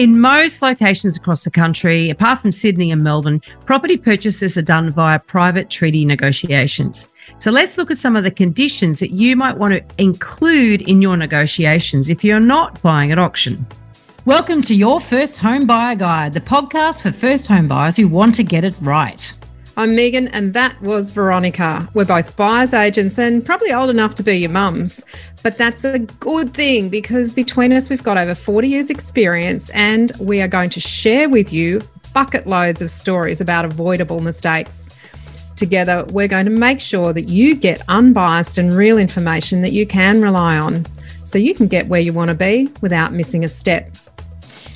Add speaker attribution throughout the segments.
Speaker 1: In most locations across the country, apart from Sydney and Melbourne, property purchases are done via private treaty negotiations. So let's look at some of the conditions that you might want to include in your negotiations if you're not buying at auction.
Speaker 2: Welcome to Your First Home Buyer Guide, the podcast for first home buyers who want to get it right.
Speaker 3: I'm Megan, and that was Veronica. We're both buyer's agents and probably old enough to be your mums. But that's a good thing because between us, we've got over 40 years' experience, and we are going to share with you bucket loads of stories about avoidable mistakes. Together, we're going to make sure that you get unbiased and real information that you can rely on so you can get where you want to be without missing a step.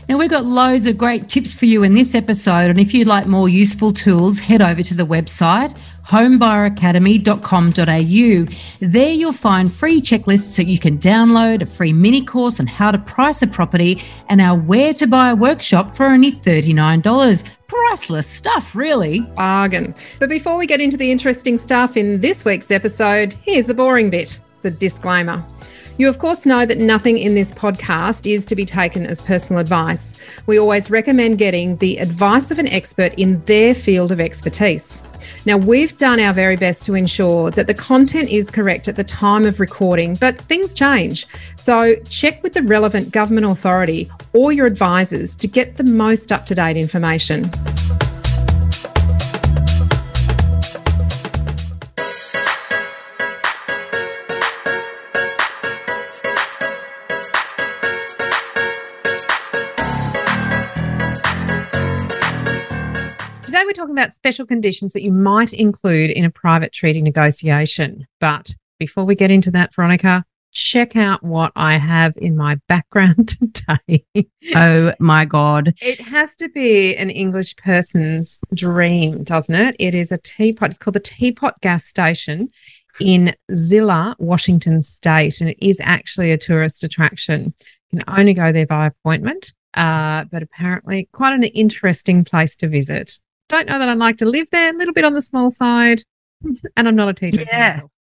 Speaker 2: Now, we've got loads of great tips for you in this episode. And if you'd like more useful tools, head over to the website homebuyeracademy.com.au. There you'll find free checklists that you can download, a free mini course on how to price a property, and our Where to Buy workshop for only $39. Priceless stuff, really.
Speaker 3: Bargain. But before we get into the interesting stuff in this week's episode, here's the boring bit the disclaimer. You, of course, know that nothing in this podcast is to be taken as personal advice. We always recommend getting the advice of an expert in their field of expertise. Now, we've done our very best to ensure that the content is correct at the time of recording, but things change. So, check with the relevant government authority or your advisors to get the most up to date information. Talking about special conditions that you might include in a private treaty negotiation. But before we get into that, Veronica, check out what I have in my background today.
Speaker 1: Oh my God.
Speaker 3: It has to be an English person's dream, doesn't it? It is a teapot. It's called the Teapot Gas Station in Zillah, Washington State, and it is actually a tourist attraction. You can only go there by appointment, uh, but apparently quite an interesting place to visit. Don't know that I'd like to live there, a little bit on the small side, and I'm not a teacher.
Speaker 1: Yeah.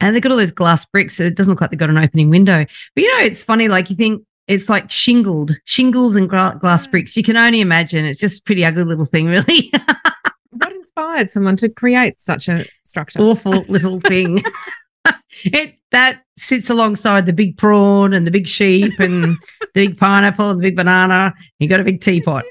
Speaker 1: And they've got all those glass bricks. So it doesn't look like they've got an opening window. But you know, it's funny. Like you think it's like shingled, shingles and gra- glass bricks. You can only imagine. It's just a pretty ugly little thing, really.
Speaker 3: What inspired someone to create such a structure?
Speaker 1: Awful little thing. it that sits alongside the big prawn and the big sheep and the big pineapple and the big banana. You got a big teapot.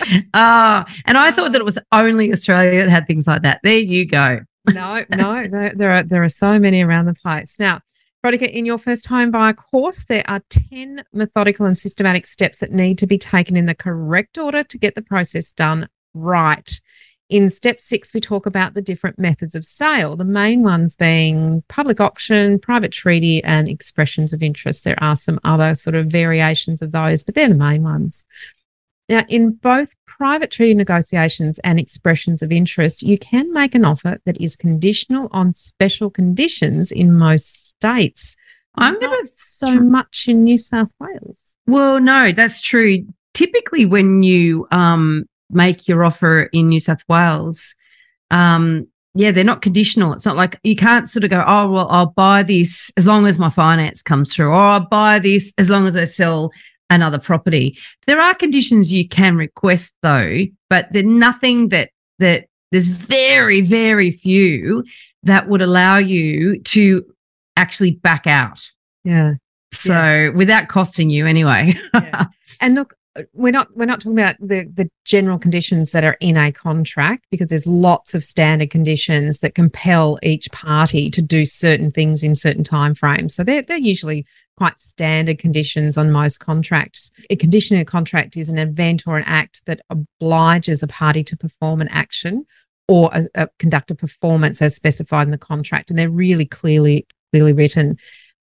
Speaker 1: Ah, and I thought that it was only Australia that had things like that. There you go.
Speaker 3: no, no, there, there are there are so many around the place. Now, Veronica, in your first home buyer course, there are 10 methodical and systematic steps that need to be taken in the correct order to get the process done right. In step six, we talk about the different methods of sale, the main ones being public auction, private treaty, and expressions of interest. There are some other sort of variations of those, but they're the main ones. Now, in both private treaty negotiations and expressions of interest, you can make an offer that is conditional on special conditions in most states.
Speaker 1: I'm going to
Speaker 3: so much in New South Wales.
Speaker 1: Well, no, that's true. Typically, when you um, make your offer in New South Wales, um, yeah, they're not conditional. It's not like you can't sort of go, oh, well, I'll buy this as long as my finance comes through, or I'll buy this as long as I sell another property. There are conditions you can request though, but there's nothing that that there's very, very few that would allow you to actually back out.
Speaker 3: Yeah.
Speaker 1: So without costing you anyway.
Speaker 3: Yeah. and look, uh, we're not we're not talking about the the general conditions that are in a contract because there's lots of standard conditions that compel each party to do certain things in certain timeframes. So they're they're usually quite standard conditions on most contracts. A condition in a contract is an event or an act that obliges a party to perform an action or a, a conduct a performance as specified in the contract, and they're really clearly clearly written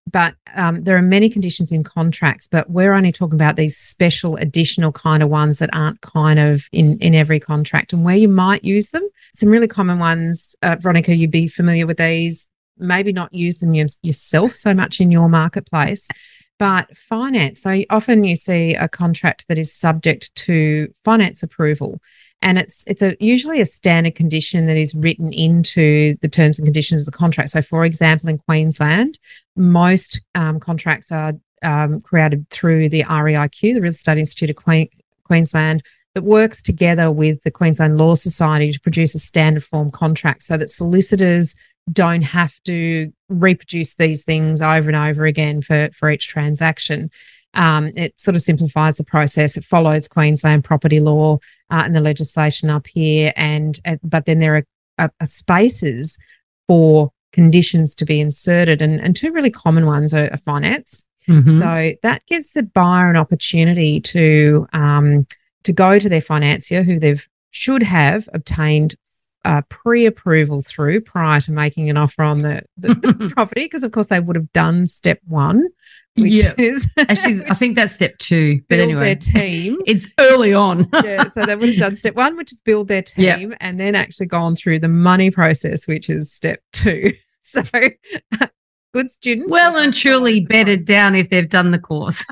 Speaker 3: but um, there are many conditions in contracts but we're only talking about these special additional kind of ones that aren't kind of in in every contract and where you might use them some really common ones uh, veronica you'd be familiar with these maybe not use them yourself so much in your marketplace but finance so often you see a contract that is subject to finance approval and it's it's a usually a standard condition that is written into the terms and conditions of the contract. So, for example, in Queensland, most um, contracts are um, created through the REIQ, the Real Estate Institute of Queen, Queensland, that works together with the Queensland Law Society to produce a standard form contract so that solicitors don't have to reproduce these things over and over again for, for each transaction. Um, it sort of simplifies the process. It follows Queensland property law uh, and the legislation up here, and uh, but then there are, are, are, spaces for conditions to be inserted, and, and two really common ones are, are finance. Mm-hmm. So that gives the buyer an opportunity to um, to go to their financier, who they've should have obtained uh, pre-approval through prior to making an offer on the, the, the property because of course they would have done step one which
Speaker 1: yeah.
Speaker 3: is
Speaker 1: actually i think that's step two but anyway.
Speaker 3: their team.
Speaker 1: It's early on.
Speaker 3: Yeah so they would have done step one which is build their team yep. and then actually gone through the money process which is step two. So good students.
Speaker 1: Well and truly bedded down if they've done the course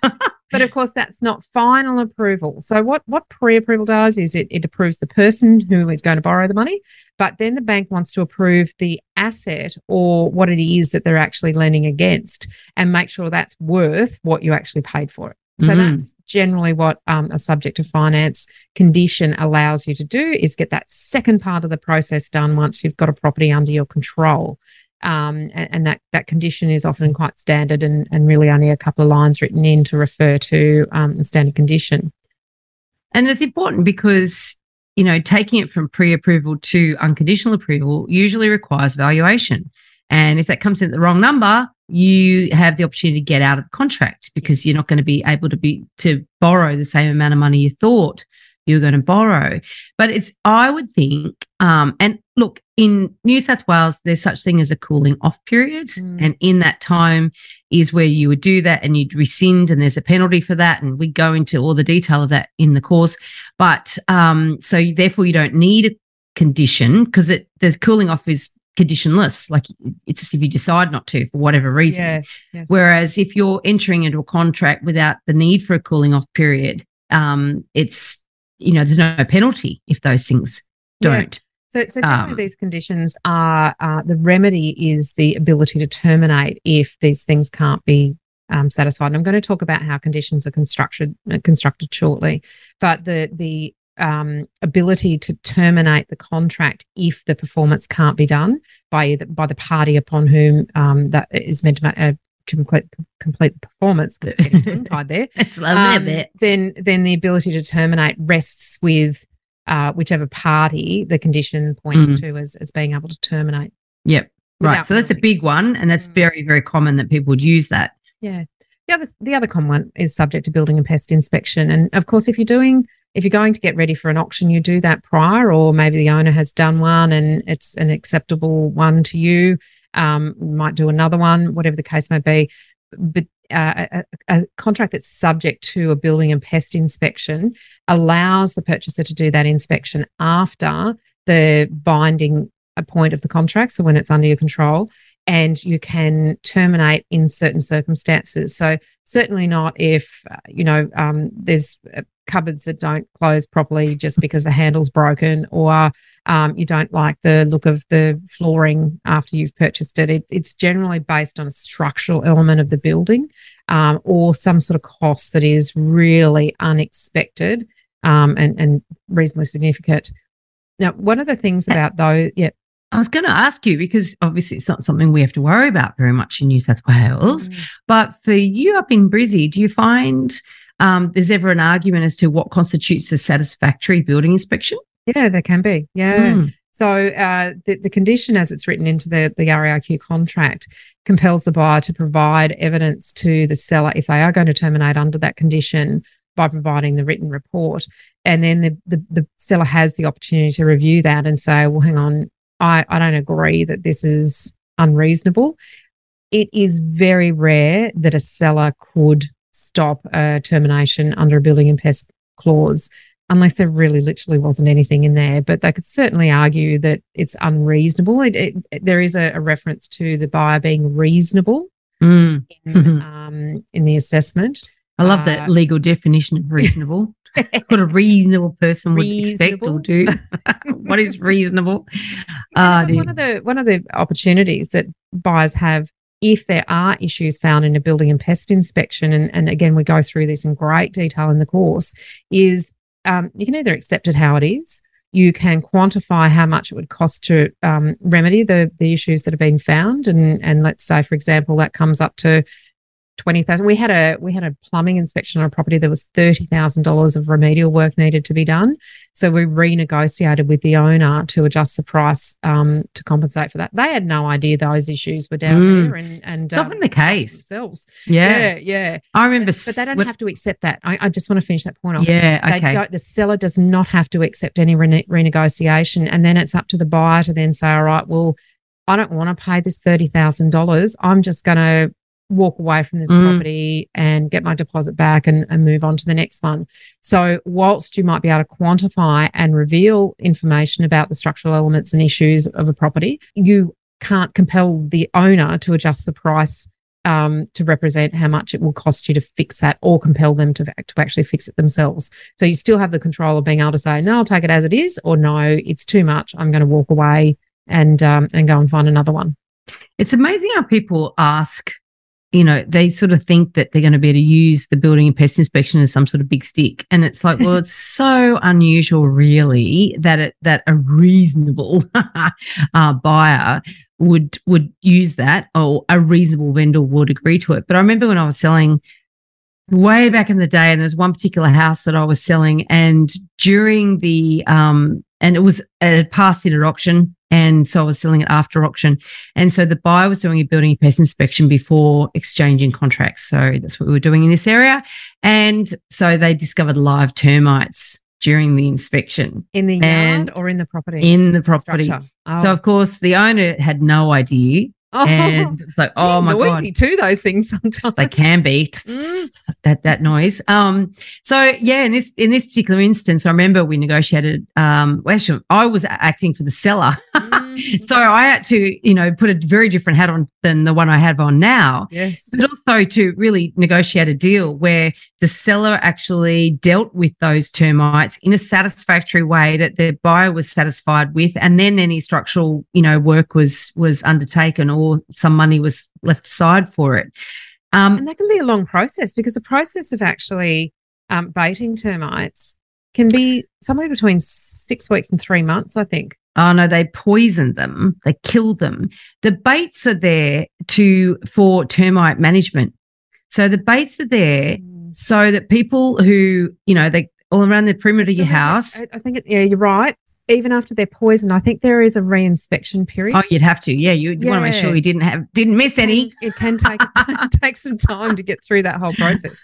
Speaker 3: but of course, that's not final approval. So what what pre-approval does is it, it approves the person who is going to borrow the money, but then the bank wants to approve the asset or what it is that they're actually lending against and make sure that's worth what you actually paid for it. So mm. that's generally what um, a subject of finance condition allows you to do is get that second part of the process done once you've got a property under your control um, and, and, that that condition is often quite standard and, and really only a couple of lines written in to refer to um, the standard condition.
Speaker 1: And it's important because you know taking it from pre-approval to unconditional approval usually requires valuation, and if that comes in at the wrong number, you have the opportunity to get out of the contract because you're not going to be able to be to borrow the same amount of money you thought you're going to borrow. But it's, I would think, um, and look, in New South Wales, there's such thing as a cooling off period. Mm. And in that time is where you would do that and you'd rescind, and there's a penalty for that. And we go into all the detail of that in the course. But um, so therefore, you don't need a condition because it the cooling off is conditionless. Like it's if you decide not to for whatever reason.
Speaker 3: Yes, yes.
Speaker 1: Whereas if you're entering into a contract without the need for a cooling off period, um, it's you know, there's no penalty if those things don't.
Speaker 3: Yeah. So, so generally, um, these conditions are uh, the remedy is the ability to terminate if these things can't be um, satisfied. And I'm going to talk about how conditions are constructed uh, constructed shortly, but the the um, ability to terminate the contract if the performance can't be done by the, by the party upon whom um, that is meant to uh, complete complete the performance tied there.
Speaker 1: It's lovely um, bit.
Speaker 3: Then then the ability to terminate rests with uh, whichever party the condition points mm. to as, as being able to terminate.
Speaker 1: Yep. Right. So that's a big one. And that's mm. very, very common that people would use that.
Speaker 3: Yeah. The other the other common one is subject to building and pest inspection. And of course, if you're doing if you're going to get ready for an auction, you do that prior, or maybe the owner has done one and it's an acceptable one to you um, might do another one, whatever the case may be. But uh, a, a, contract that's subject to a building and pest inspection allows the purchaser to do that inspection after the binding point of the contract, so when it's under your control, and you can terminate in certain circumstances. So certainly not if uh, you know um, there's uh, cupboards that don't close properly just because the handle's broken or um, you don't like the look of the flooring after you've purchased it. it it's generally based on a structural element of the building um, or some sort of cost that is really unexpected um, and, and reasonably significant. Now, one of the things about those, yeah.
Speaker 1: I was going to ask you because obviously it's not something we have to worry about very much in New South Wales. Mm. But for you up in Brizzy, do you find um, there's ever an argument as to what constitutes a satisfactory building inspection?
Speaker 3: Yeah, there can be. Yeah. Mm. So uh, the, the condition as it's written into the, the REIQ contract compels the buyer to provide evidence to the seller if they are going to terminate under that condition by providing the written report. And then the, the, the seller has the opportunity to review that and say, well, hang on, I, I don't agree that this is unreasonable. It is very rare that a seller could stop a termination under a building and pest clause unless there really literally wasn't anything in there. But they could certainly argue that it's unreasonable. It, it, there is a, a, reference to the buyer being reasonable
Speaker 1: mm.
Speaker 3: in, um, in, the assessment.
Speaker 1: I love uh, that legal definition of reasonable. what a reasonable person would expect or do. what is reasonable?
Speaker 3: Uh, one of the one of the opportunities that buyers have if there are issues found in a building and pest inspection, and, and again, we go through this in great detail in the course, is um, you can either accept it how it is, you can quantify how much it would cost to um, remedy the the issues that have been found, and and let's say, for example, that comes up to twenty thousand. We had a we had a plumbing inspection on a property. There was thirty thousand dollars of remedial work needed to be done. So we renegotiated with the owner to adjust the price um, to compensate for that. They had no idea those issues were down
Speaker 1: Mm.
Speaker 3: there, and and
Speaker 1: It's often the case.
Speaker 3: themselves.
Speaker 1: Yeah.
Speaker 3: Yeah, yeah.
Speaker 1: I remember.
Speaker 3: But they don't
Speaker 1: when-
Speaker 3: have to accept that. I, I just want to finish that point off.
Speaker 1: Yeah.
Speaker 3: They
Speaker 1: Okay.
Speaker 3: don't, the seller does not have to accept any rene- renegotiation. And then it's up to the buyer to then say, all right, well, I don't want to pay this $30,000. I'm just going to walk away from this
Speaker 1: Mm.
Speaker 3: property and get my deposit back and, and move on to the next one. So, whilst you might be able to quantify and reveal information about the structural elements and issues of a property, you can't compel the owner to adjust the price um, to represent how much it will cost you to fix that or compel them to, to actually fix it themselves. So you still have the control of being able to say, no, I'll take it as it is, or no, it's too much. I'm going to walk away and um, and go and find another one.
Speaker 1: It's amazing how people ask, you know, they sort of think that they're going to be able to use the building and pest inspection as some sort of big stick. And it's like, well, it's so unusual, really, that it that a reasonable uh, buyer would would use that or a reasonable vendor would agree to it. But I remember when I was selling way back in the day, and there's one particular house that I was selling, and during the um, and it was a passed it at auction, and so I was selling it after auction, and so the buyer was doing a building and pest inspection before exchanging contracts. So that's what we were doing in this area, and so they discovered live termites during the inspection
Speaker 3: In the
Speaker 1: And
Speaker 3: yard or in the property?
Speaker 1: in the property.
Speaker 3: Oh.
Speaker 1: So of course the owner had no idea,
Speaker 3: oh,
Speaker 1: and it's like, oh my god,
Speaker 3: noisy too. Those things sometimes
Speaker 1: they can be
Speaker 3: Mm.
Speaker 1: that that noise. Um, so yeah, in this in this particular instance, I remember we negotiated. Um, well, actually, I was acting for the seller,
Speaker 3: Mm.
Speaker 1: So I had to, you know, put a very different hat on than the one I have on now.
Speaker 3: yes.
Speaker 1: But also to really negotiate a deal where the seller actually dealt with those termites in a satisfactory way that the buyer was satisfied with, and then any structural, you know, work was was undertaken or some money was left aside for it. Um,
Speaker 3: And that can be a long process because the process of actually um, baiting termites can be somewhere between six weeks and three months, I think.
Speaker 1: Oh no, they poison them, they kill them. The baits are there to for termite management. So the baits are there mm. so that people who, you know, they all around the perimeter of your house.
Speaker 3: I, I think, it, yeah, you're right. Even after they're poisoned, I think there is a reinspection period.
Speaker 1: Oh, you'd have to. Yeah, you want to make sure you didn't have didn't miss any.
Speaker 3: It can take take some time to get through that whole process.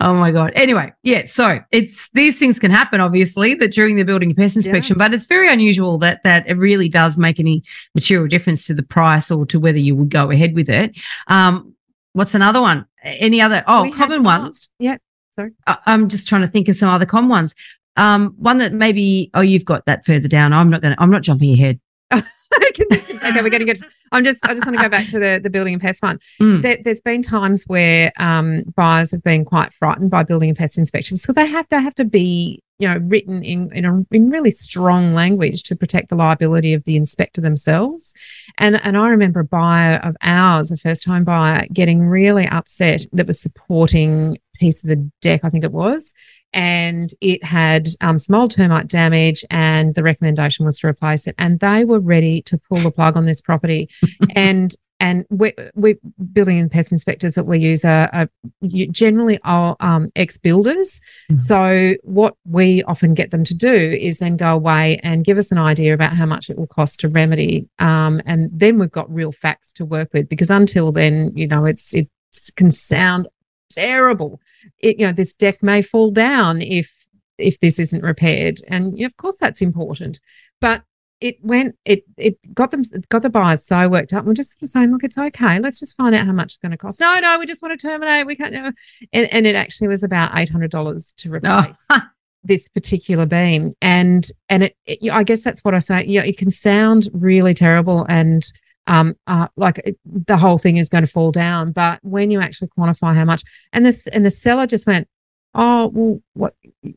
Speaker 1: Oh my god. Anyway, yeah. So it's these things can happen, obviously, that during the building pest inspection, but it's very unusual that that it really does make any material difference to the price or to whether you would go ahead with it. Um, what's another one? Any other? Oh,
Speaker 3: We
Speaker 1: common ones.
Speaker 3: yeah, sorry.
Speaker 1: I, I'm just trying to think of some other common ones. Um, one that maybe. Oh, you've got that further down. I'm not going. to I'm not jumping ahead.
Speaker 3: Okay, we're getting get. I'm just. I just want to go back to the the building and pest one.
Speaker 1: Mm.
Speaker 3: There, there's been times where um, buyers have been quite frightened by building and pest inspections, so they have they have to be you know written in in a in really strong language to protect the liability of the inspector themselves. And and I remember a buyer of ours, a first time buyer, getting really upset that was supporting piece of the deck, I think it was, and it had um, some old termite damage, and the recommendation was to replace it. And they were ready to pull the plug on this property, and and we, we building and pest inspectors that we use are, are generally are um, ex builders.
Speaker 1: Mhm.
Speaker 3: So what we often get them to do is then go away and give us an idea about how much it will cost to remedy, um, and then we've got real facts to work with. Because until then, you know, it's it can sound terrible. It, you know, this deck may fall down if if this isn't repaired, and yeah, of course that's important. But it went it it got them it got the buyers so worked up. We're just sort of saying, look, it's okay. Let's just find out how much it's going to cost. No, no, we just want to terminate. We can't. No. And, and it actually was about eight hundred dollars to oh. replace
Speaker 1: Oh.
Speaker 3: this particular beam. And and it, it you I guess that's what I say. You know, it can sound really terrible and um uh, like it, the whole thing is going to fall down. But when you actually quantify how much, and this and the seller just went, oh well, what?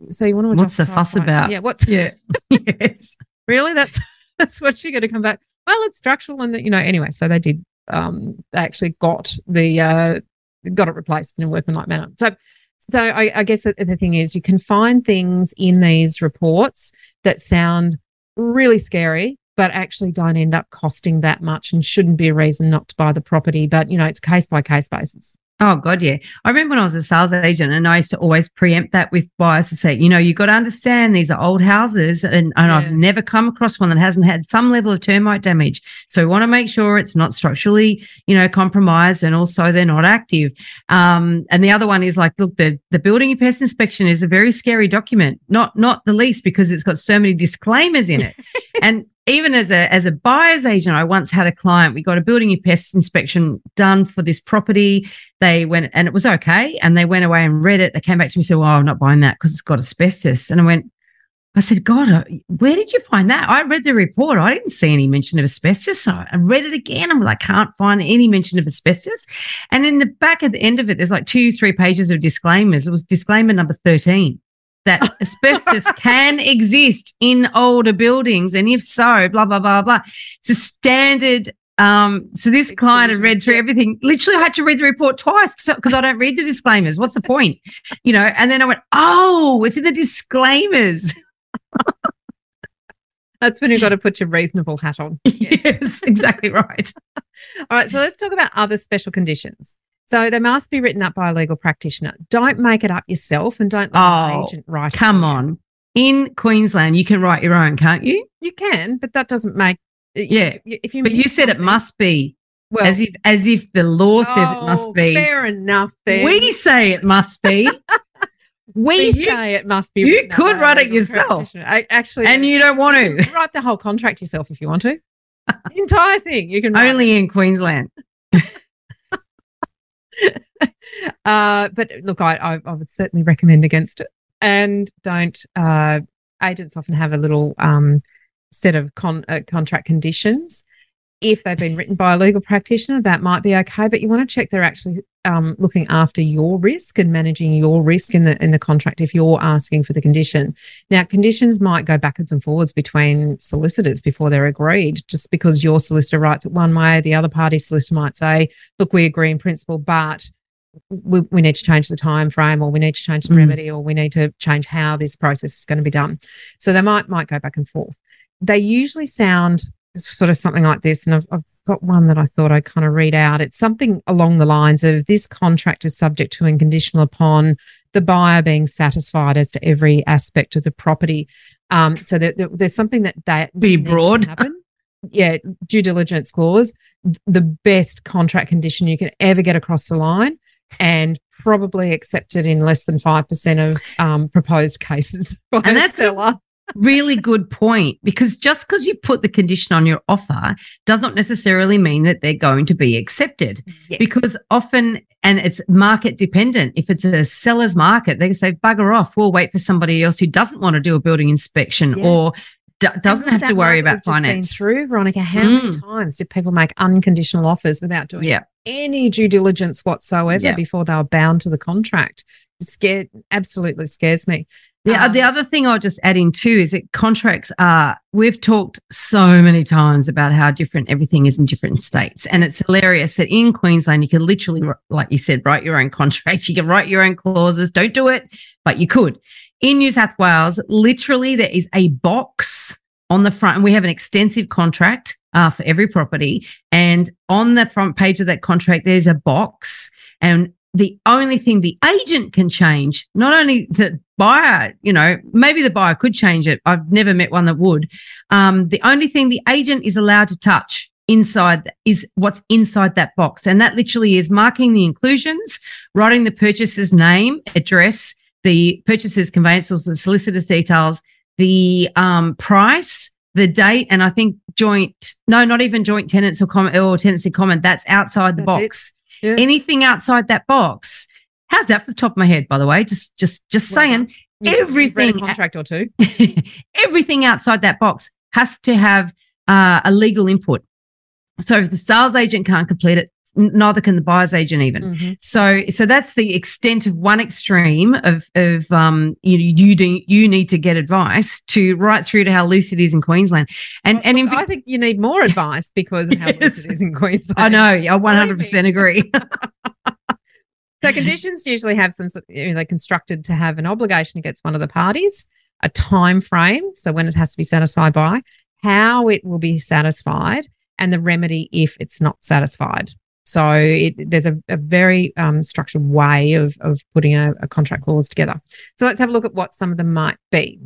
Speaker 3: So you want to
Speaker 1: What's the fuss
Speaker 3: by-
Speaker 1: about?
Speaker 3: Yeah, what's
Speaker 1: Yeah. yes.
Speaker 3: really that's that's what you're going to come back well it's structural and that you know anyway so they did um, they actually got the uh, got it replaced in a workmanlike manner. So, so I, I guess the, the thing is, you can find things in these reports that sound really scary, but actually don't end up costing that much and shouldn't be a reason not to buy the property. But you know, it's case by case basis.
Speaker 1: Oh God, yeah. I remember when I was a sales agent and I used to always preempt that with buyers to say, you know, you got to understand these are old houses and, and
Speaker 3: Yeah.
Speaker 1: I've never come across one that hasn't had some level of termite damage. So we want to make sure it's not structurally, you know, compromised and also they're not active. Um, and the other one is like, look, the the building and pest inspection is a very scary document, not not the least because it's got so many disclaimers in it. and even as a as a buyer's agent, I once had a client. We got a building and pest inspection done for this property. They went and it was okay, and they went away and read it. They came back to me and said, "Well, I'm not buying that because it's got asbestos." And I went, I said, "God, uh, where did you find that?" I read the report. I didn't see any mention of asbestos. So I read it again. I'm like, I can't find any mention of asbestos. And in the back at the end of it, there's like two, three pages of disclaimers. It was disclaimer number thirteen that asbestos can exist in older buildings. And if so, blah, blah, blah, blah. It's a standard. Um, so this client had read through everything. Literally, I had to read the report twice because I don't read the disclaimers. What's the point? You know, and then I went, oh, it's in the disclaimers.
Speaker 3: That's when you've got to put your reasonable hat on.
Speaker 1: yes, exactly right.
Speaker 3: All right, so let's talk about other special conditions. So they must be written up by a legal practitioner. Don't make it up yourself and don't let an
Speaker 1: Oh,
Speaker 3: agent write. it
Speaker 1: Come on. In Queensland, you can write your own, can't you?
Speaker 3: You can, but that doesn't make.
Speaker 1: Yeah,
Speaker 3: If you
Speaker 1: But you said it must be,
Speaker 3: well,
Speaker 1: as if as if the law says it
Speaker 3: oh,
Speaker 1: must be.
Speaker 3: Fair enough. Then
Speaker 1: We say it must be,
Speaker 3: we
Speaker 1: you-
Speaker 3: say it must be.
Speaker 1: you could write it yourself.
Speaker 3: I, actually,
Speaker 1: and you don't want to.
Speaker 3: can write the whole contract yourself if you want to. The entire thing you can write.
Speaker 1: Only in Queensland.
Speaker 3: Uh, but look, I, I, I would certainly recommend against it. And don't, uh, agents often have a little um, set of con- uh, contract conditions. If they've been written by a legal practitioner, that might be okay, but you want to check they're actually um, looking after your risk and managing your risk in the in the contract if you're asking for the condition. Now, conditions might go backwards and forwards between solicitors before they're agreed. Just because your solicitor writes it one way, the other party's solicitor might say, "Look, we agree in principle, but we, we need to change the time frame or we need to change the
Speaker 1: Mm.
Speaker 3: remedy or we need to change how this process is going to be done so they might might go back and forth they usually sound sort of something like this and i've, I've got one that i thought i'd kind of read out it's something along the lines of this contract is subject to and conditional upon the buyer being satisfied as to every aspect of the property um, so there, there- there's something that that be
Speaker 1: broad.
Speaker 3: happen. yeah due diligence clause the best contract condition you can ever get across the line and probably accepted in less than 5% of um, proposed cases by
Speaker 1: And
Speaker 3: a
Speaker 1: that's a-
Speaker 3: seller.
Speaker 1: Really good point. Because just because you put the condition on your offer does not necessarily mean that they're going to be accepted. Because often, and it's market dependent. If it's a seller's market, they can say, bugger off, we'll wait for somebody else who doesn't want to do a building inspection
Speaker 3: Yes.
Speaker 1: or d- doesn't
Speaker 3: And
Speaker 1: have to worry about
Speaker 3: we've just been
Speaker 1: finance.
Speaker 3: through, Veronica, how many
Speaker 1: Mm.
Speaker 3: times did people make unconditional offers without doing
Speaker 1: Yeah.
Speaker 3: any due diligence whatsoever
Speaker 1: Yeah.
Speaker 3: before they were bound to the contract? Scared, absolutely scares me.
Speaker 1: The, uh, the
Speaker 3: Um,
Speaker 1: other thing I'll just add in too is that contracts are, we've talked so many times about how different everything is in different states. And it's hilarious that in Queensland, you can literally, like you said, write your own contract. You can write your own clauses. Don't do it, but you could. In New South Wales, literally, there is a box on the front, and we have an extensive contract uh, for every property. And on the front page of that contract, there's a box. And the only thing the agent can change, not only the buyer, you know, maybe the buyer could change it. I've never met one that would. Um, the only thing the agent is allowed to touch inside is what's inside that box. And that literally is marking the inclusions, writing the purchaser's name, address, the purchaser's conveyance, the solicitor's details, the um, price, the date, and I think joint, no, not even joint tenants or, com- or tenancy comment. That's outside the
Speaker 3: That's
Speaker 1: box.
Speaker 3: Yeah.
Speaker 1: Anything outside that box. How's that for the top of my head, by the way? Just, just, just
Speaker 3: Well
Speaker 1: saying.
Speaker 3: You've- you've read
Speaker 1: everything-
Speaker 3: a contract or two.
Speaker 1: everything outside that box has to have uh, a legal input. So if the sales agent can't complete it, neither can the buyer's agent even.
Speaker 3: Mhm.
Speaker 1: So, so that's the extent of one extreme of of um you you do, you need to get advice to right through to how loose it is in Queensland, and and in
Speaker 3: Look, I think you need more advice because of how
Speaker 1: Yes.
Speaker 3: loose it is in Queensland.
Speaker 1: I know I one hundred percent agree.
Speaker 3: So conditions usually have some, you know, they're constructed to have an obligation against one of the parties, a time frame, so when it has to be satisfied by, how it will be satisfied, and the remedy if it's not satisfied. So it, there's a, a very um, structured way of, of putting a, a contract clause together. So let's have a look at what some of them might be.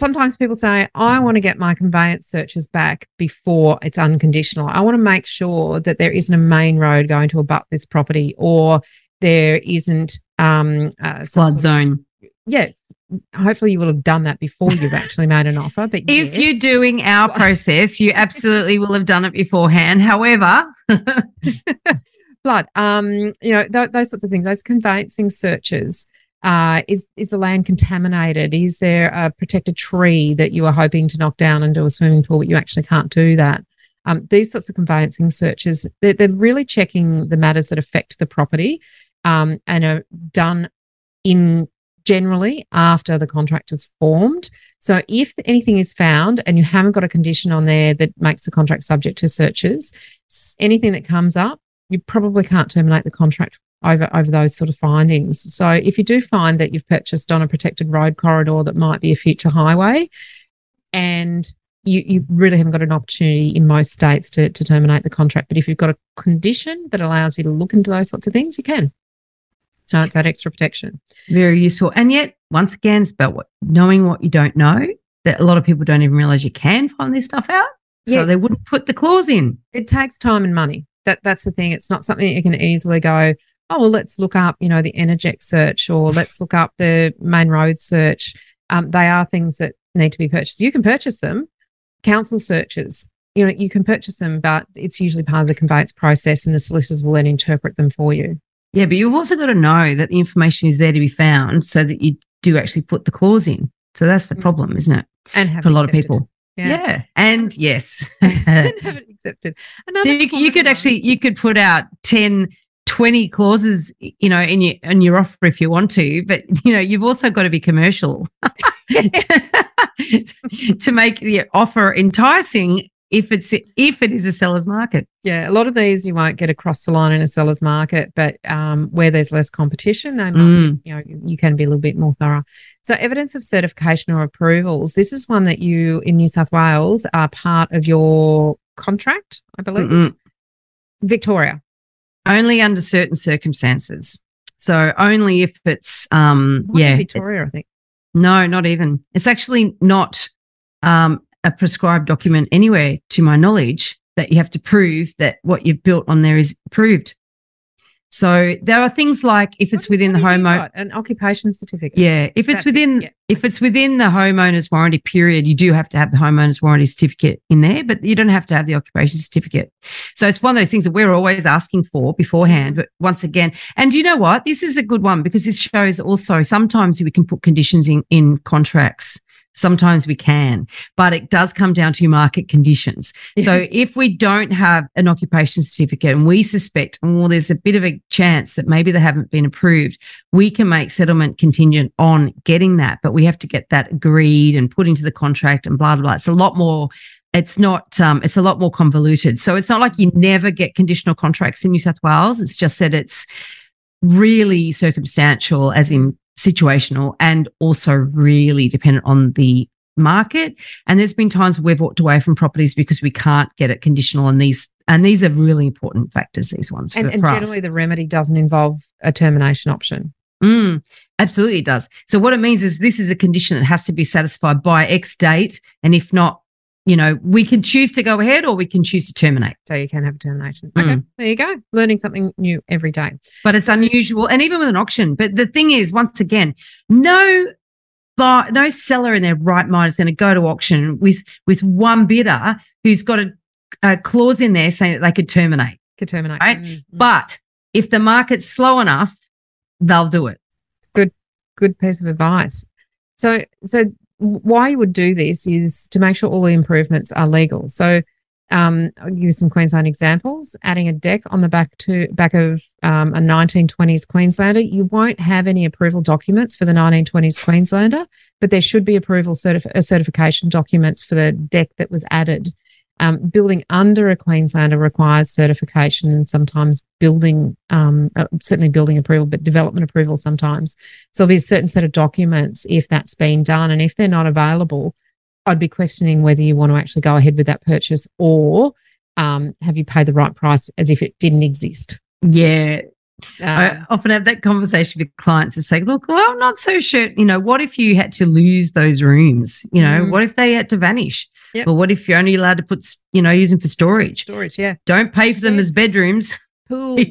Speaker 3: Sometimes people say, I want to get my conveyance searches back before it's unconditional. I want to make sure that there isn't a main road going to abut this property or there isn't um uh,
Speaker 1: Flood
Speaker 3: sort of-
Speaker 1: zone.
Speaker 3: yeah hopefully you will have done that before you've actually made an offer but
Speaker 1: If
Speaker 3: yes.
Speaker 1: you're doing our process, you absolutely will have done it beforehand. However,
Speaker 3: flood um you know th- those sorts of things those conveyancing searches uh is is the land contaminated? Is there a protected tree that you are hoping to knock down and do a swimming pool but you actually can't do that? Um, these sorts of conveyancing searches they're, they're really checking the matters that affect the property um, and are done in generally after the contract is formed. So if anything is found and you haven't got a condition on there that makes the contract subject to searches anything that comes up you probably can't terminate the contract over over those sort of findings. So if you do find that you've purchased on a protected road corridor that might be a future highway, and you you really haven't got an opportunity in most states to to terminate the contract, but if you've got a condition that allows you to look into those sorts of things, you can. So it's that extra protection.
Speaker 1: very useful. And yet, once again, it's about what, knowing what you don't know. That a lot of people don't even realize you can find this stuff out. So they wouldn't put the clause in.
Speaker 3: it takes time and money. That that's the thing. It's not something that you can easily go, oh well, let's look up, you know, the Energex search or let's look up the main road search. Um, they are things that need to be purchased. You can purchase them. Council searches, you know, you can purchase them, but it's usually part of the conveyance process, and the solicitors will then interpret them for you.
Speaker 1: Yeah, but you've also got to know that the information is there to be found so that you do actually put the clause in. So that's the
Speaker 3: Mm.
Speaker 1: problem, isn't it?
Speaker 3: And have
Speaker 1: For a lot of people.
Speaker 3: Yeah.
Speaker 1: Yeah. And yes.
Speaker 3: and have it accepted. Another
Speaker 1: so you, you could
Speaker 3: one-
Speaker 1: actually you could put out 10 20 clauses you know in your in your offer if you want to but you know you've also got to be commercial to make the offer enticing if it's if it is a seller's market
Speaker 3: Yeah, a lot of these you won't get across the line in a seller's market, but um, where there's less competition, they might,
Speaker 1: Mm.
Speaker 3: you know, you can be a little bit more thorough. So, evidence of certification or approvals. This is one that you in New South Wales are part of your contract, I believe.
Speaker 1: Mm-mm.
Speaker 3: Victoria.
Speaker 1: Only under certain circumstances. So only if it's um yeah.
Speaker 3: Victoria, I think.
Speaker 1: no not even. It's actually not um a prescribed document anywhere to my knowledge that you have to prove that what you've built on there is approved so there are things like if it's within the
Speaker 3: homeowner an occupation certificate.
Speaker 1: yeah if it's
Speaker 3: That's it,
Speaker 1: within
Speaker 3: yeah.
Speaker 1: if it's within the homeowner's warranty period you do have to have the homeowner's warranty certificate in there but you don't have to have the occupation certificate so it's one of those things that we're always asking for beforehand mm-hmm. but once again and you know what this is a good one because this shows also sometimes we can put conditions in in contracts sometimes we can but it does come down to market conditions so if we don't have an occupation certificate and we suspect, well, there's a bit of a chance that maybe they haven't been approved, we can make settlement contingent on getting that, but we have to get that agreed and put into the contract and blah, blah, blah. It's a lot more. It's not, um, it's a lot more convoluted. So it's not like you never get conditional contracts in New South Wales. It's just that it's really circumstantial, as in situational, and also really dependent on the market. And there's been times we've walked away from properties because we can't get it conditional on these. And these are really important factors, these ones.
Speaker 3: And,
Speaker 1: for,
Speaker 3: and
Speaker 1: for us.
Speaker 3: generally, the remedy doesn't involve a termination option.
Speaker 1: Mm, absolutely, it does. So what it means is this is a condition that has to be satisfied by X date, and if not, you know, we can choose to go ahead or we can choose to terminate.
Speaker 3: So you can have a termination.
Speaker 1: Mm.
Speaker 3: Okay, there you go. Learning something new every day.
Speaker 1: But it's unusual, and even with an auction. But the thing is, once again, no. Buy, no seller in their right mind is going to go to auction with with one bidder who's got a, a clause in there saying that they could terminate.
Speaker 3: Could terminate.
Speaker 1: Right.
Speaker 3: Mm, mm.
Speaker 1: But if the market's slow enough, they'll do it.
Speaker 3: Good, good piece of advice. So, so why you would do this is to make sure all the improvements are legal. So, um, I'll give you some Queensland examples. Adding a deck on the back to back of um, a 1920s Queenslander, you won't have any approval documents for the 1920s Queenslander, but there should be approval certif- uh, certification documents for the deck that was added. Um, building under a Queenslander requires certification and sometimes building, um, uh, certainly building approval, but development approval sometimes. So there'll be a certain set of documents if that's been done. And if they're not available, I'd be questioning whether you want to actually go ahead with that purchase or um, have you paid the right price as if it didn't exist.
Speaker 1: Yeah.
Speaker 3: Um,
Speaker 1: I often have that conversation with clients and say, look, well, I'm not so sure. You know, what if you had to lose those rooms? You know,
Speaker 3: Mm.
Speaker 1: what if they had to vanish?
Speaker 3: Yep.
Speaker 1: Well, what if you're only allowed to put, you know, use them for storage?
Speaker 3: storage, yeah.
Speaker 1: Don't pay for them as bedrooms.
Speaker 3: Pools,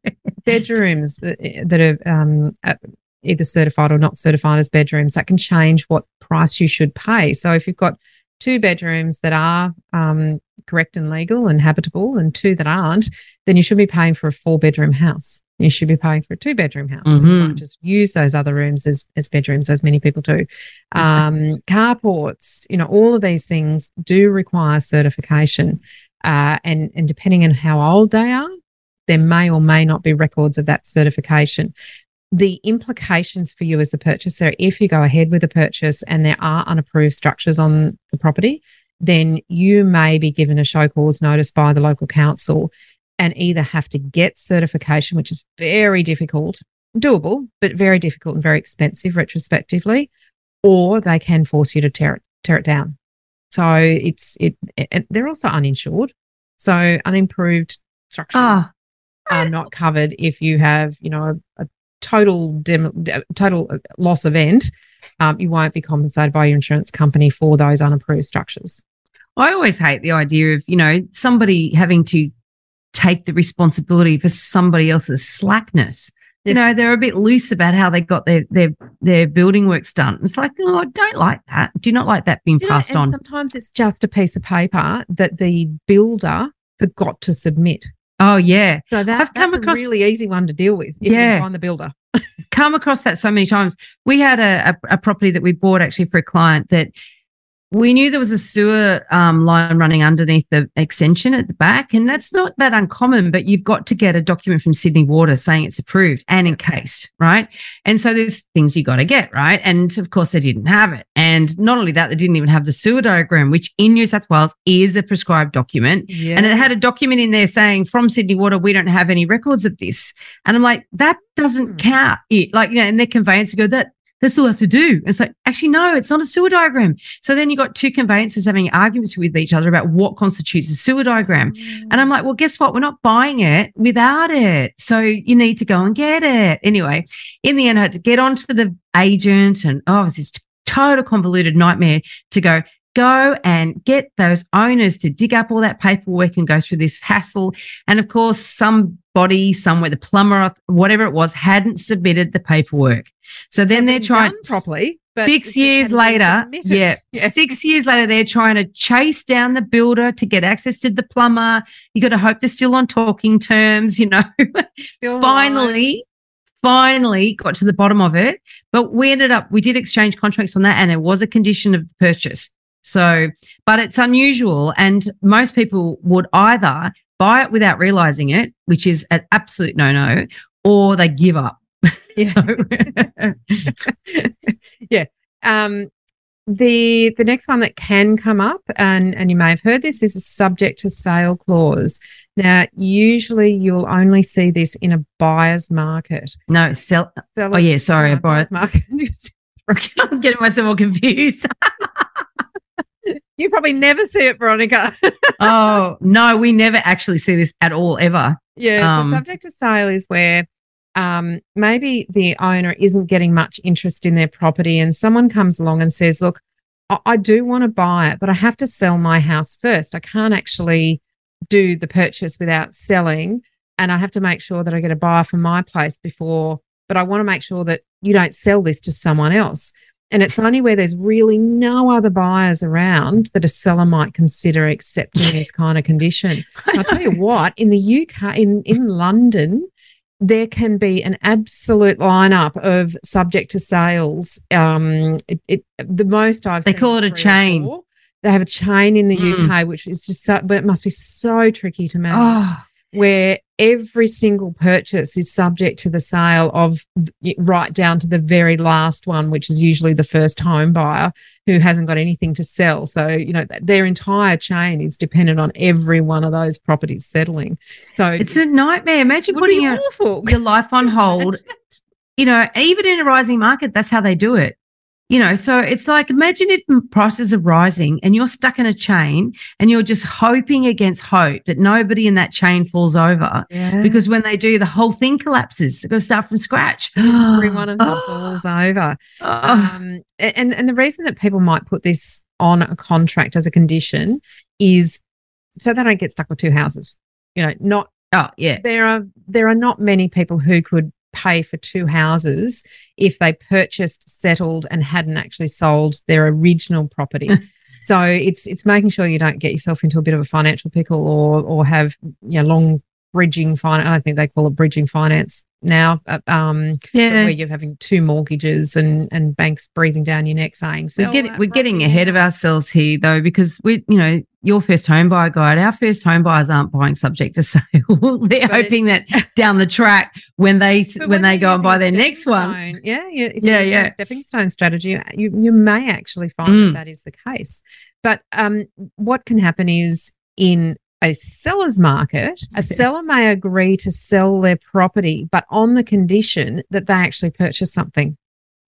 Speaker 3: bedrooms that, that are um, uh, either certified or not certified as bedrooms, that can change what price you should pay. So if you've got two bedrooms that are um, correct and legal and habitable and two that aren't, then you should be paying for a four bedroom house. You should be paying for a two bedroom house. You
Speaker 1: Mhm.
Speaker 3: might just use those other rooms as, as bedrooms, as many people do. Um, carports, you know, all of these things do require certification. Uh, and, and depending on how old they are, there may or may not be records of that certification. The implications for you as the purchaser, if you go ahead with a purchase and there are unapproved structures on the property, then you may be given a show cause notice by the local council and either have to get certification, which is very difficult, doable, but very difficult and very expensive retrospectively, or they can force you to tear it, tear it down. So it's it, and they're also uninsured. So unimproved structures
Speaker 1: Ah.
Speaker 3: are not covered if you have, you know, a, a total dem- total uh, loss event. Um, you won't be compensated by your insurance company for those unapproved structures.
Speaker 1: I always hate the idea of, you know, somebody having to take the responsibility for somebody else's slackness. You know, they're a bit loose about how they got their their their building works done. It's like, oh, I don't like that. Do not like that being
Speaker 3: You know,
Speaker 1: passed
Speaker 3: and
Speaker 1: on.
Speaker 3: Sometimes it's just a piece of paper that the builder forgot to submit.
Speaker 1: Oh yeah.
Speaker 3: So that,
Speaker 1: I've come
Speaker 3: that's
Speaker 1: across-
Speaker 3: a really easy one to deal with if
Speaker 1: Yeah.
Speaker 3: you find the builder.
Speaker 1: come across that so many times. We had a, a, a property that we bought actually for a client that we knew there was a sewer um, line running underneath the extension at the back, and that's not that uncommon. But you've got to get a document from Sydney Water saying it's approved and encased, right? And so there's things you got to get, right? And of course, they didn't have it. And not only that, they didn't even have the sewer diagram, which in New South Wales is a prescribed document. And it had a document in there saying from Sydney Water, we don't have any records of this. And I'm like, that doesn't
Speaker 3: Hmm.
Speaker 1: count. It like, you know, and their conveyance go, that that's all I have to do. It's like, actually, no, it's not a sewer diagram. So then you got two conveyancers having arguments with each other about what constitutes a sewer diagram. And I'm like, well, guess what? We're not buying it without it. So you need to go and get it. Anyway, in the end, I had to get onto the agent and oh, it was this total convoluted nightmare to go, go and get those owners to dig up all that paperwork and go through this hassle. And of course, somebody somewhere, the plumber, whatever it was, hadn't submitted the paperwork. So then they're trying
Speaker 3: properly. but
Speaker 1: six years later,
Speaker 3: submitted.
Speaker 1: yeah, six years later, they're trying to chase down the builder to get access to the plumber. You got to hope they're still on talking terms, you know. Finally, finally got to the bottom of it. But we ended up, we did exchange contracts on that, and it was a condition of the purchase. So, but it's unusual, and most people would either buy it without realizing it, which is an absolute no no, or they give up.
Speaker 3: Yeah.
Speaker 1: So,
Speaker 3: Um, the the next one that can come up, and and you may have heard this, is a subject to sale clause. Now, usually you'll only see this in a buyer's market.
Speaker 1: no, sell.
Speaker 3: Seller-
Speaker 1: Oh, yeah, sorry,
Speaker 3: uh, buyer's market.
Speaker 1: I'm getting myself all confused.
Speaker 3: You probably never see it, Veronica.
Speaker 1: oh, no, we never actually see this at all, ever.
Speaker 3: Yeah,
Speaker 1: Um,
Speaker 3: so subject to sale is where um, maybe the owner isn't getting much interest in their property, and someone comes along and says, "Look, I, I do want to buy it, but I have to sell my house first. I can't actually do the purchase without selling, and I have to make sure that I get a buyer for my place before. But I want to make sure that you don't sell this to someone else." And it's only where there's really no other buyers around that a seller might consider accepting this kind of condition. I'll tell you what, in the UK, in, in London, there can be an absolute lineup of subject to sales. Um, it, it, the most I've seen.
Speaker 1: They
Speaker 3: call
Speaker 1: it a chain.
Speaker 3: four. They have a chain in the
Speaker 1: Mm.
Speaker 3: UK, which is just so, but it must be so tricky to manage
Speaker 1: Oh,
Speaker 3: where every single purchase is subject to the sale of right down to the very last one, which is usually the first home buyer who hasn't got anything to sell. So, you know, their entire chain is dependent on every one of those properties settling. So
Speaker 1: it's a nightmare. Imagine putting your, your life on hold. you know, even in a rising market, that's how they do it. You know, so it's like imagine if prices are rising and you're stuck in a chain and you're just hoping against hope that nobody in that chain falls over.
Speaker 3: Yeah.
Speaker 1: Because when they do, the whole thing collapses. It's got to start from scratch.
Speaker 3: every one of them
Speaker 1: Oh.
Speaker 3: falls over.
Speaker 1: Oh.
Speaker 3: um, and and the reason that people might put this on a contract as a condition is so they don't get stuck with two houses. You know, not
Speaker 1: Oh, yeah.
Speaker 3: there are there are not many people who could pay for two houses if they purchased, settled, and hadn't actually sold their original property. so it's it's making sure you don't get yourself into a bit of a financial pickle or or have you know long bridging finance. I think they call it bridging finance now. uh, Um,
Speaker 1: Yeah.
Speaker 3: where you're having two mortgages and and banks breathing down your neck saying,
Speaker 1: We're,
Speaker 3: "Sell
Speaker 1: getting, we're getting ahead of ourselves here, though, because we, you know, your first home buyer guide, our first home buyers aren't buying subject to sale. They're
Speaker 3: But-
Speaker 1: hoping that down the track, when they
Speaker 3: But
Speaker 1: when, they go and buy their next one,
Speaker 3: yeah, yeah,
Speaker 1: Yeah, yeah.
Speaker 3: stepping stone strategy, you you may actually find
Speaker 1: Mm.
Speaker 3: that that is the case. But um, what can happen is in a seller's market, a seller may agree to sell their property, but on the condition that they actually purchase something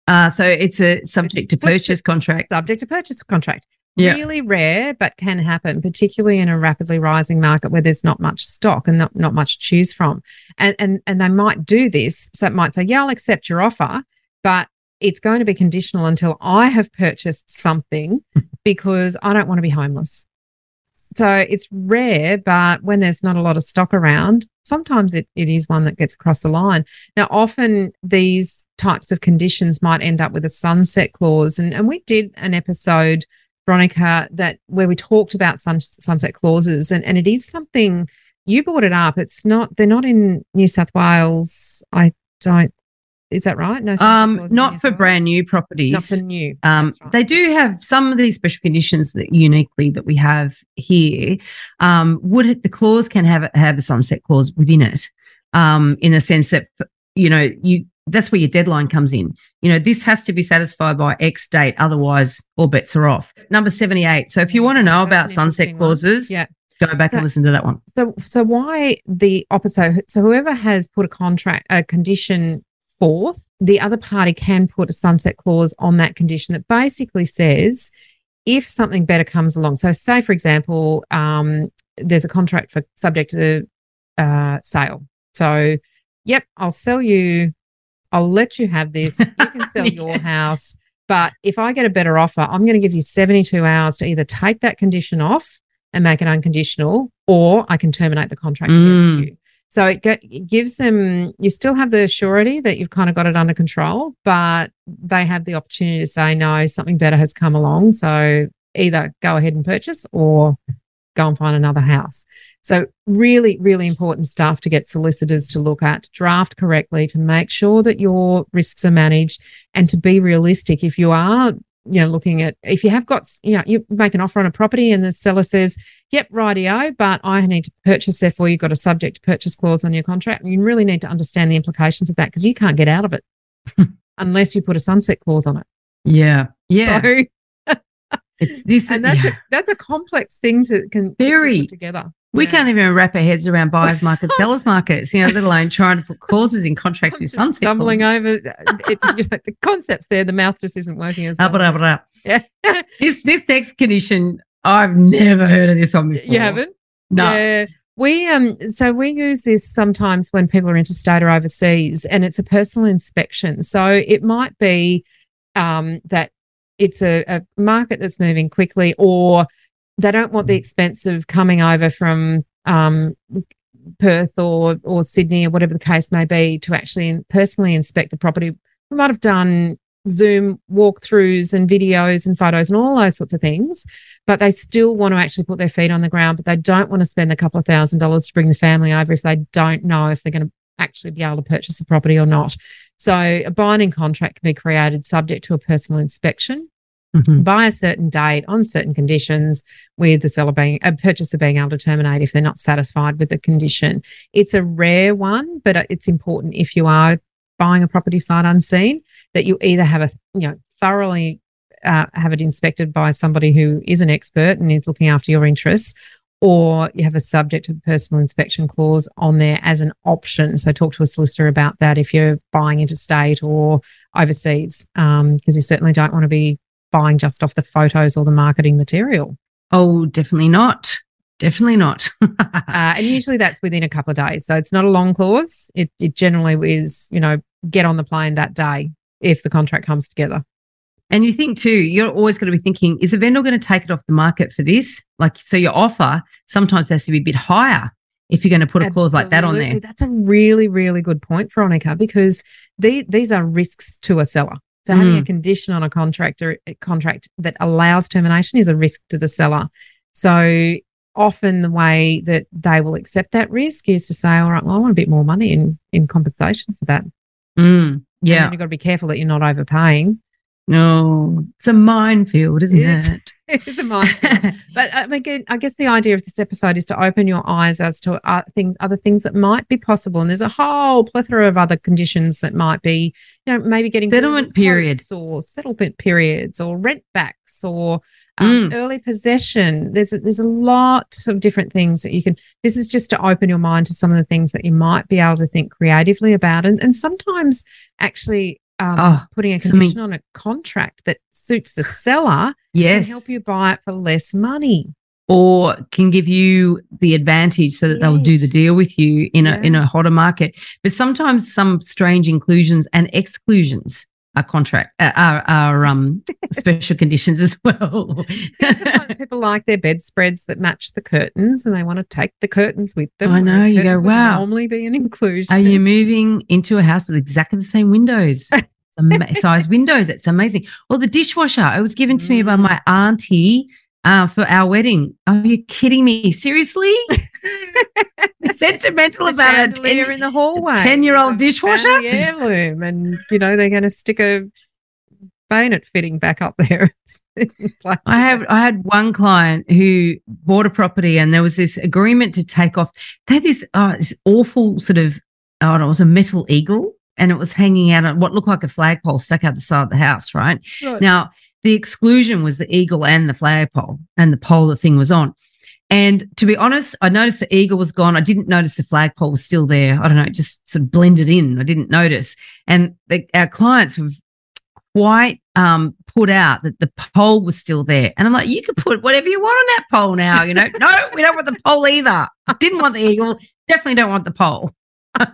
Speaker 1: uh, so it's a subject to
Speaker 3: Purchase-
Speaker 1: purchase contract.
Speaker 3: subject to purchase contract.
Speaker 1: Yeah.
Speaker 3: Really rare, but can happen, particularly in a rapidly rising market where there's not much stock and not, not much to choose from. And, and and they might do this. So it might say, Yeah, I'll accept your offer, but it's going to be conditional until I have purchased something because I don't want to be homeless. So it's rare, but when there's not a lot of stock around, sometimes it, it is one that gets across the line. Now, often these types of conditions might end up with a sunset clause. And, and we did an episode, Veronica, that where we talked about sun, sunset clauses, and, and it is something you brought it up. It's not, they're not in New South Wales. I don't, is that right? No,
Speaker 1: Um,
Speaker 3: clauses
Speaker 1: not for brand new properties.
Speaker 3: Not for new.
Speaker 1: Um,
Speaker 3: right.
Speaker 1: They do have some of these special conditions that uniquely that we have here. Um, would the clause can have have a sunset clause within it, um, in the sense that you know you that's where your deadline comes in. You know this has to be satisfied by X date, otherwise all bets are off. Number seventy eight. So if you want to know
Speaker 3: That's
Speaker 1: about sunset
Speaker 3: interesting one.
Speaker 1: clauses,
Speaker 3: Yeah.
Speaker 1: go back
Speaker 3: So-
Speaker 1: and listen to that one.
Speaker 3: So, so why the opposite? So, whoever has put a contract, a condition forth, the other party can put a sunset clause on that condition that basically says if something better comes along. So, say for example, um, there's a contract for subject to uh, sale. So, yep, I'll sell you. I'll let you have this. You can sell your house. But if I get a better offer, I'm going to give you 72 hours to either take that condition off and make it unconditional, or I can terminate the contract against
Speaker 1: Mm.
Speaker 3: you. So it, ge- it gives them, you still have the surety that you've kind of got it under control, but they have the opportunity to say, no, something better has come along. So either go ahead and purchase or go and find another house. So, really, really important stuff to get solicitors to look at, draft correctly, to make sure that your risks are managed, and to be realistic. If you are, you know, looking at, if you have got, you know, you make an offer on a property and the seller says, yep, rightio, but I need to purchase, therefore you've got a subject to purchase clause on your contract. You really need to understand the implications of that because you can't get out of it unless you put a sunset clause on it.
Speaker 1: Yeah, yeah.
Speaker 3: So,
Speaker 1: it's this,
Speaker 3: and that's
Speaker 1: yeah.
Speaker 3: a, that's a complex thing to, can, to- to
Speaker 1: Very.
Speaker 3: put together.
Speaker 1: We
Speaker 3: Yeah.
Speaker 1: can't even wrap our heads around buyers market, sellers markets, you know, let alone trying to put clauses in contracts with sunset
Speaker 3: stumbling over it, you know, the concepts there. The mouth just isn't working as
Speaker 1: Ah,
Speaker 3: well. Yeah.
Speaker 1: This this next condition, I've never heard of this one before.
Speaker 3: You haven't?
Speaker 1: No.
Speaker 3: Yeah. We um so we use this sometimes when people are interstate or overseas and it's a personal inspection. So it might be um that it's a, a market that's moving quickly or they don't want the expense of coming over from um Perth or or Sydney or whatever the case may be to actually personally inspect the property. We might have done Zoom walkthroughs and videos and photos and all those sorts of things but they still want to actually put their feet on the ground, but they don't want to spend a couple of thousand dollars to bring the family over if they don't know if they're going to actually be able to purchase the property or not. So a binding contract can be created subject to a personal inspection.
Speaker 1: Mhm.
Speaker 3: by a certain date on certain conditions with the seller being a purchaser being able to terminate if they're not satisfied with the condition. It's a rare one, but it's important if you are buying a property sight unseen that you either have a you know thoroughly uh, have it inspected by somebody who is an expert and is looking after your interests or you have a subject to personal inspection clause on there as an option. So talk to a solicitor about that if you're buying interstate or overseas, because you certainly don't want to be buying just off the photos or the marketing material.
Speaker 1: Oh, definitely not. Definitely not.
Speaker 3: Uh, and usually that's within a couple of days. So it's not a long clause. It, it generally is, you know, get on the plane that day if the contract comes together.
Speaker 1: And you think too, you're always going to be thinking, is a vendor going to take it off the market for this? Like, so your offer sometimes has to be a bit higher if you're going to put a clause like that on there.
Speaker 3: That's a really, really good point, Veronica, because the, these are risks to a seller. So having a
Speaker 1: Mm.
Speaker 3: condition on a contract or a contract that allows termination is a risk to the seller. So often the way that they will accept that risk is to say, all right, well, I want a bit more money in, in compensation for that.
Speaker 1: Mm, yeah.
Speaker 3: then you've got to be careful that you're not overpaying.
Speaker 1: No, it's a minefield, isn't
Speaker 3: It-
Speaker 1: it?
Speaker 3: it's a minefield. But um, again, I guess the idea of this episode is to open your eyes as to uh, things, other things that might be possible. And there's a whole plethora of other conditions that might be, you know, maybe getting
Speaker 1: Settlement
Speaker 3: periods or settlement periods or rent backs or um,
Speaker 1: Mm.
Speaker 3: early possession. There's a, there's a lot of different things that you can. This is just to open your mind to some of the things that you might be able to think creatively about, and and sometimes actually. Um,
Speaker 1: Oh,
Speaker 3: putting a
Speaker 1: something-
Speaker 3: condition on a contract that suits the seller
Speaker 1: yes.
Speaker 3: can help you buy it for less money.
Speaker 1: or can give you the advantage so that they'll do the deal with you in a in a hotter market. But sometimes some strange inclusions and exclusions are contract uh, are are um special conditions as well.
Speaker 3: Sometimes people like their bedspreads that match the curtains and they want to take the curtains with them.
Speaker 1: I know, you go, "Wow."
Speaker 3: Normally be an inclusion.
Speaker 1: Are you moving into a house with exactly the same windows? Size windows. That's amazing. Or the dishwasher. It was given to me by
Speaker 3: Mm.
Speaker 1: my auntie uh, for our wedding. Are you kidding me? Seriously? Sentimental
Speaker 3: The
Speaker 1: about it.
Speaker 3: chandelier in the hallway.
Speaker 1: 10-year-old dishwasher?
Speaker 3: heirloom, and you know they're going to stick a bayonet fitting back up there.
Speaker 1: I have I had one client who bought a property and there was this agreement to take off. That is had this uh, this awful sort of oh, I don't know, it was a metal eagle and it was hanging out on what looked like a flagpole stuck out the side of the house, right?
Speaker 3: Right.
Speaker 1: Now the exclusion was the eagle and the flagpole and the pole the thing was on. And to be honest, I noticed the eagle was gone. I didn't notice the flagpole was still there. I don't know, it just sort of blended in. I didn't notice. And the, our clients were quite um, put out that the pole was still there. And I'm like, you can put whatever you want on that pole now. You know, no, we don't want the pole either. I Didn't want the eagle. Definitely don't want the pole.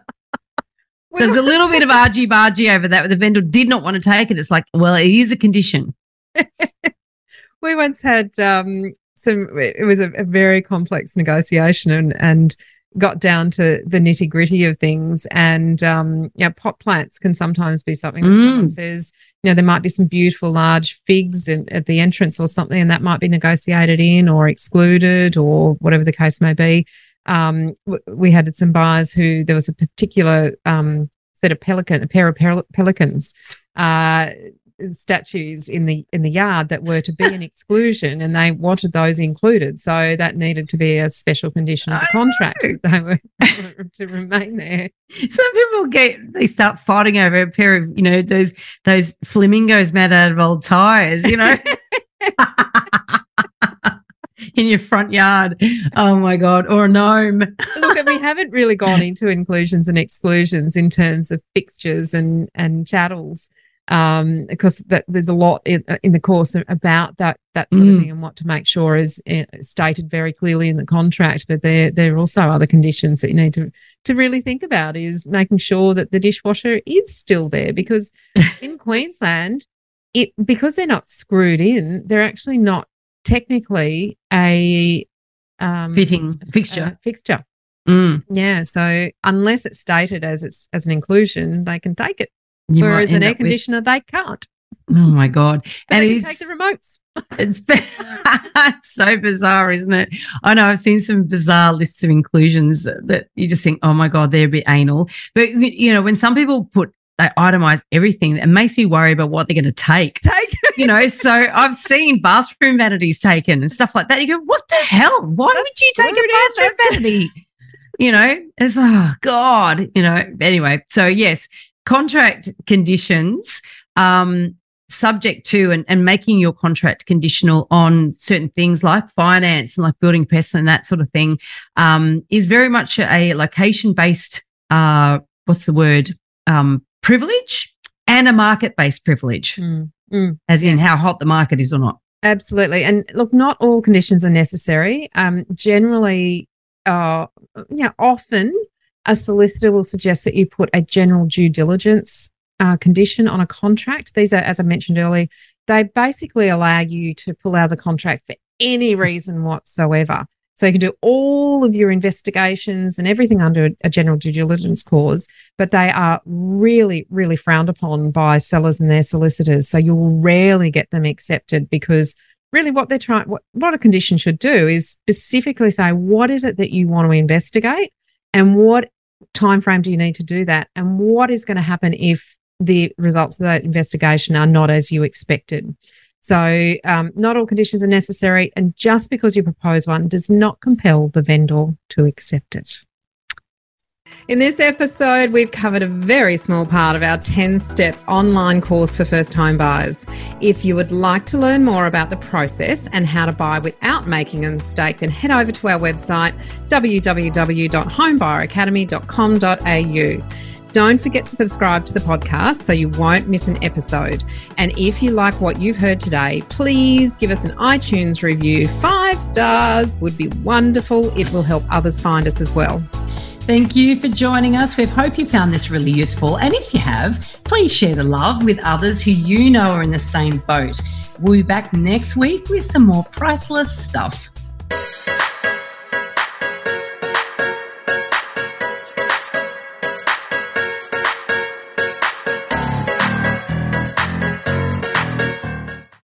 Speaker 1: So there's a little bit of argy bargy over that. The vendor did not want to take it. It's like, well, it is a condition.
Speaker 3: we once had um, some it was a, a very complex negotiation and and got down to the nitty gritty of things and um yeah pot plants can sometimes be something that someone
Speaker 1: Mm.
Speaker 3: says you know there might be some beautiful large figs in, at the entrance or something and that might be negotiated in or excluded or whatever the case may be um w- we had some buyers who there was a particular um set of pelican a pair of pel- pelicans uh statues in the in the yard that were to be an exclusion and they wanted those included so that needed to be a special condition of the
Speaker 1: I
Speaker 3: contract that oh. they were to remain there
Speaker 1: Some people get they start fighting over a pair of, you know, those those flamingos made out of old tires, you know. In your front yard. Oh my God. Or a gnome.
Speaker 3: look we haven't really gone into inclusions and exclusions in terms of fixtures and and chattels um because that there's a lot in, in the course about that that sort of
Speaker 1: Mm.
Speaker 3: thing and what to make sure is uh, stated very clearly in the contract but there there are also other conditions that you need to to really think about is making sure that the dishwasher is still there because in Queensland it because they're not screwed in they're actually not technically a um
Speaker 1: Fitting
Speaker 3: a
Speaker 1: fixture.
Speaker 3: fixture
Speaker 1: Mm.
Speaker 3: yeah, so unless it's stated as it's as an inclusion, they can take it.
Speaker 1: You
Speaker 3: Whereas an air
Speaker 1: up with-
Speaker 3: conditioner, they can't.
Speaker 1: oh my God. And
Speaker 3: they take the remotes.
Speaker 1: it's it's so bizarre, isn't it? I know I've seen some bizarre lists of inclusions that, that you just think, oh my God, they're a bit anal. But, you know, when some people put they itemize everything. It makes me worry about what they're going to take.
Speaker 3: Take
Speaker 1: You know, so I've seen bathroom vanities taken and stuff like that. You go, what the hell? Why would you take a bathroom vanity? You know, it's oh God, you know. Anyway, so yes, contract conditions, um, subject to and, and making your contract conditional on certain things like finance and like building pests and that sort of thing, um, is very much a location based uh what's the word? Um, privilege and a market based privilege,
Speaker 3: Mm, mm.
Speaker 1: as in how hot the market is or not.
Speaker 3: Absolutely. And look, not all conditions are necessary. Um, generally, uh, you know, often a solicitor will suggest that you put a general due diligence uh, condition on a contract. These are, as I mentioned earlier, they basically allow you to pull out of the contract for any reason whatsoever. So you can do all of your investigations and everything under a, general due diligence clause, but they are really, really frowned upon by sellers and their solicitors. So you'll rarely get them accepted because really what they're trying what, what a condition should do is specifically say what is it that you want to investigate and what time frame do you need to do that? And what is going to happen if the results of that investigation are not as you expected? So um, not all conditions are necessary and just because you propose one does not compel the vendor to accept it
Speaker 4: In this episode, we've covered a very small part of our 10 step online course for first time buyers. If you would like to learn more about the process and how to buy without making a mistake, then head over to our website www.homebuyeracademy.com.au. Don't forget to subscribe to the podcast so you won't miss an episode. And if you like what you've heard today, please give us an iTunes review. Five stars would be wonderful. It will help others find us as well.
Speaker 2: Thank you for joining us. We hope you found this really useful. And if you have, please share the love with others who you know are in the same boat. We'll be back next week with some more priceless stuff.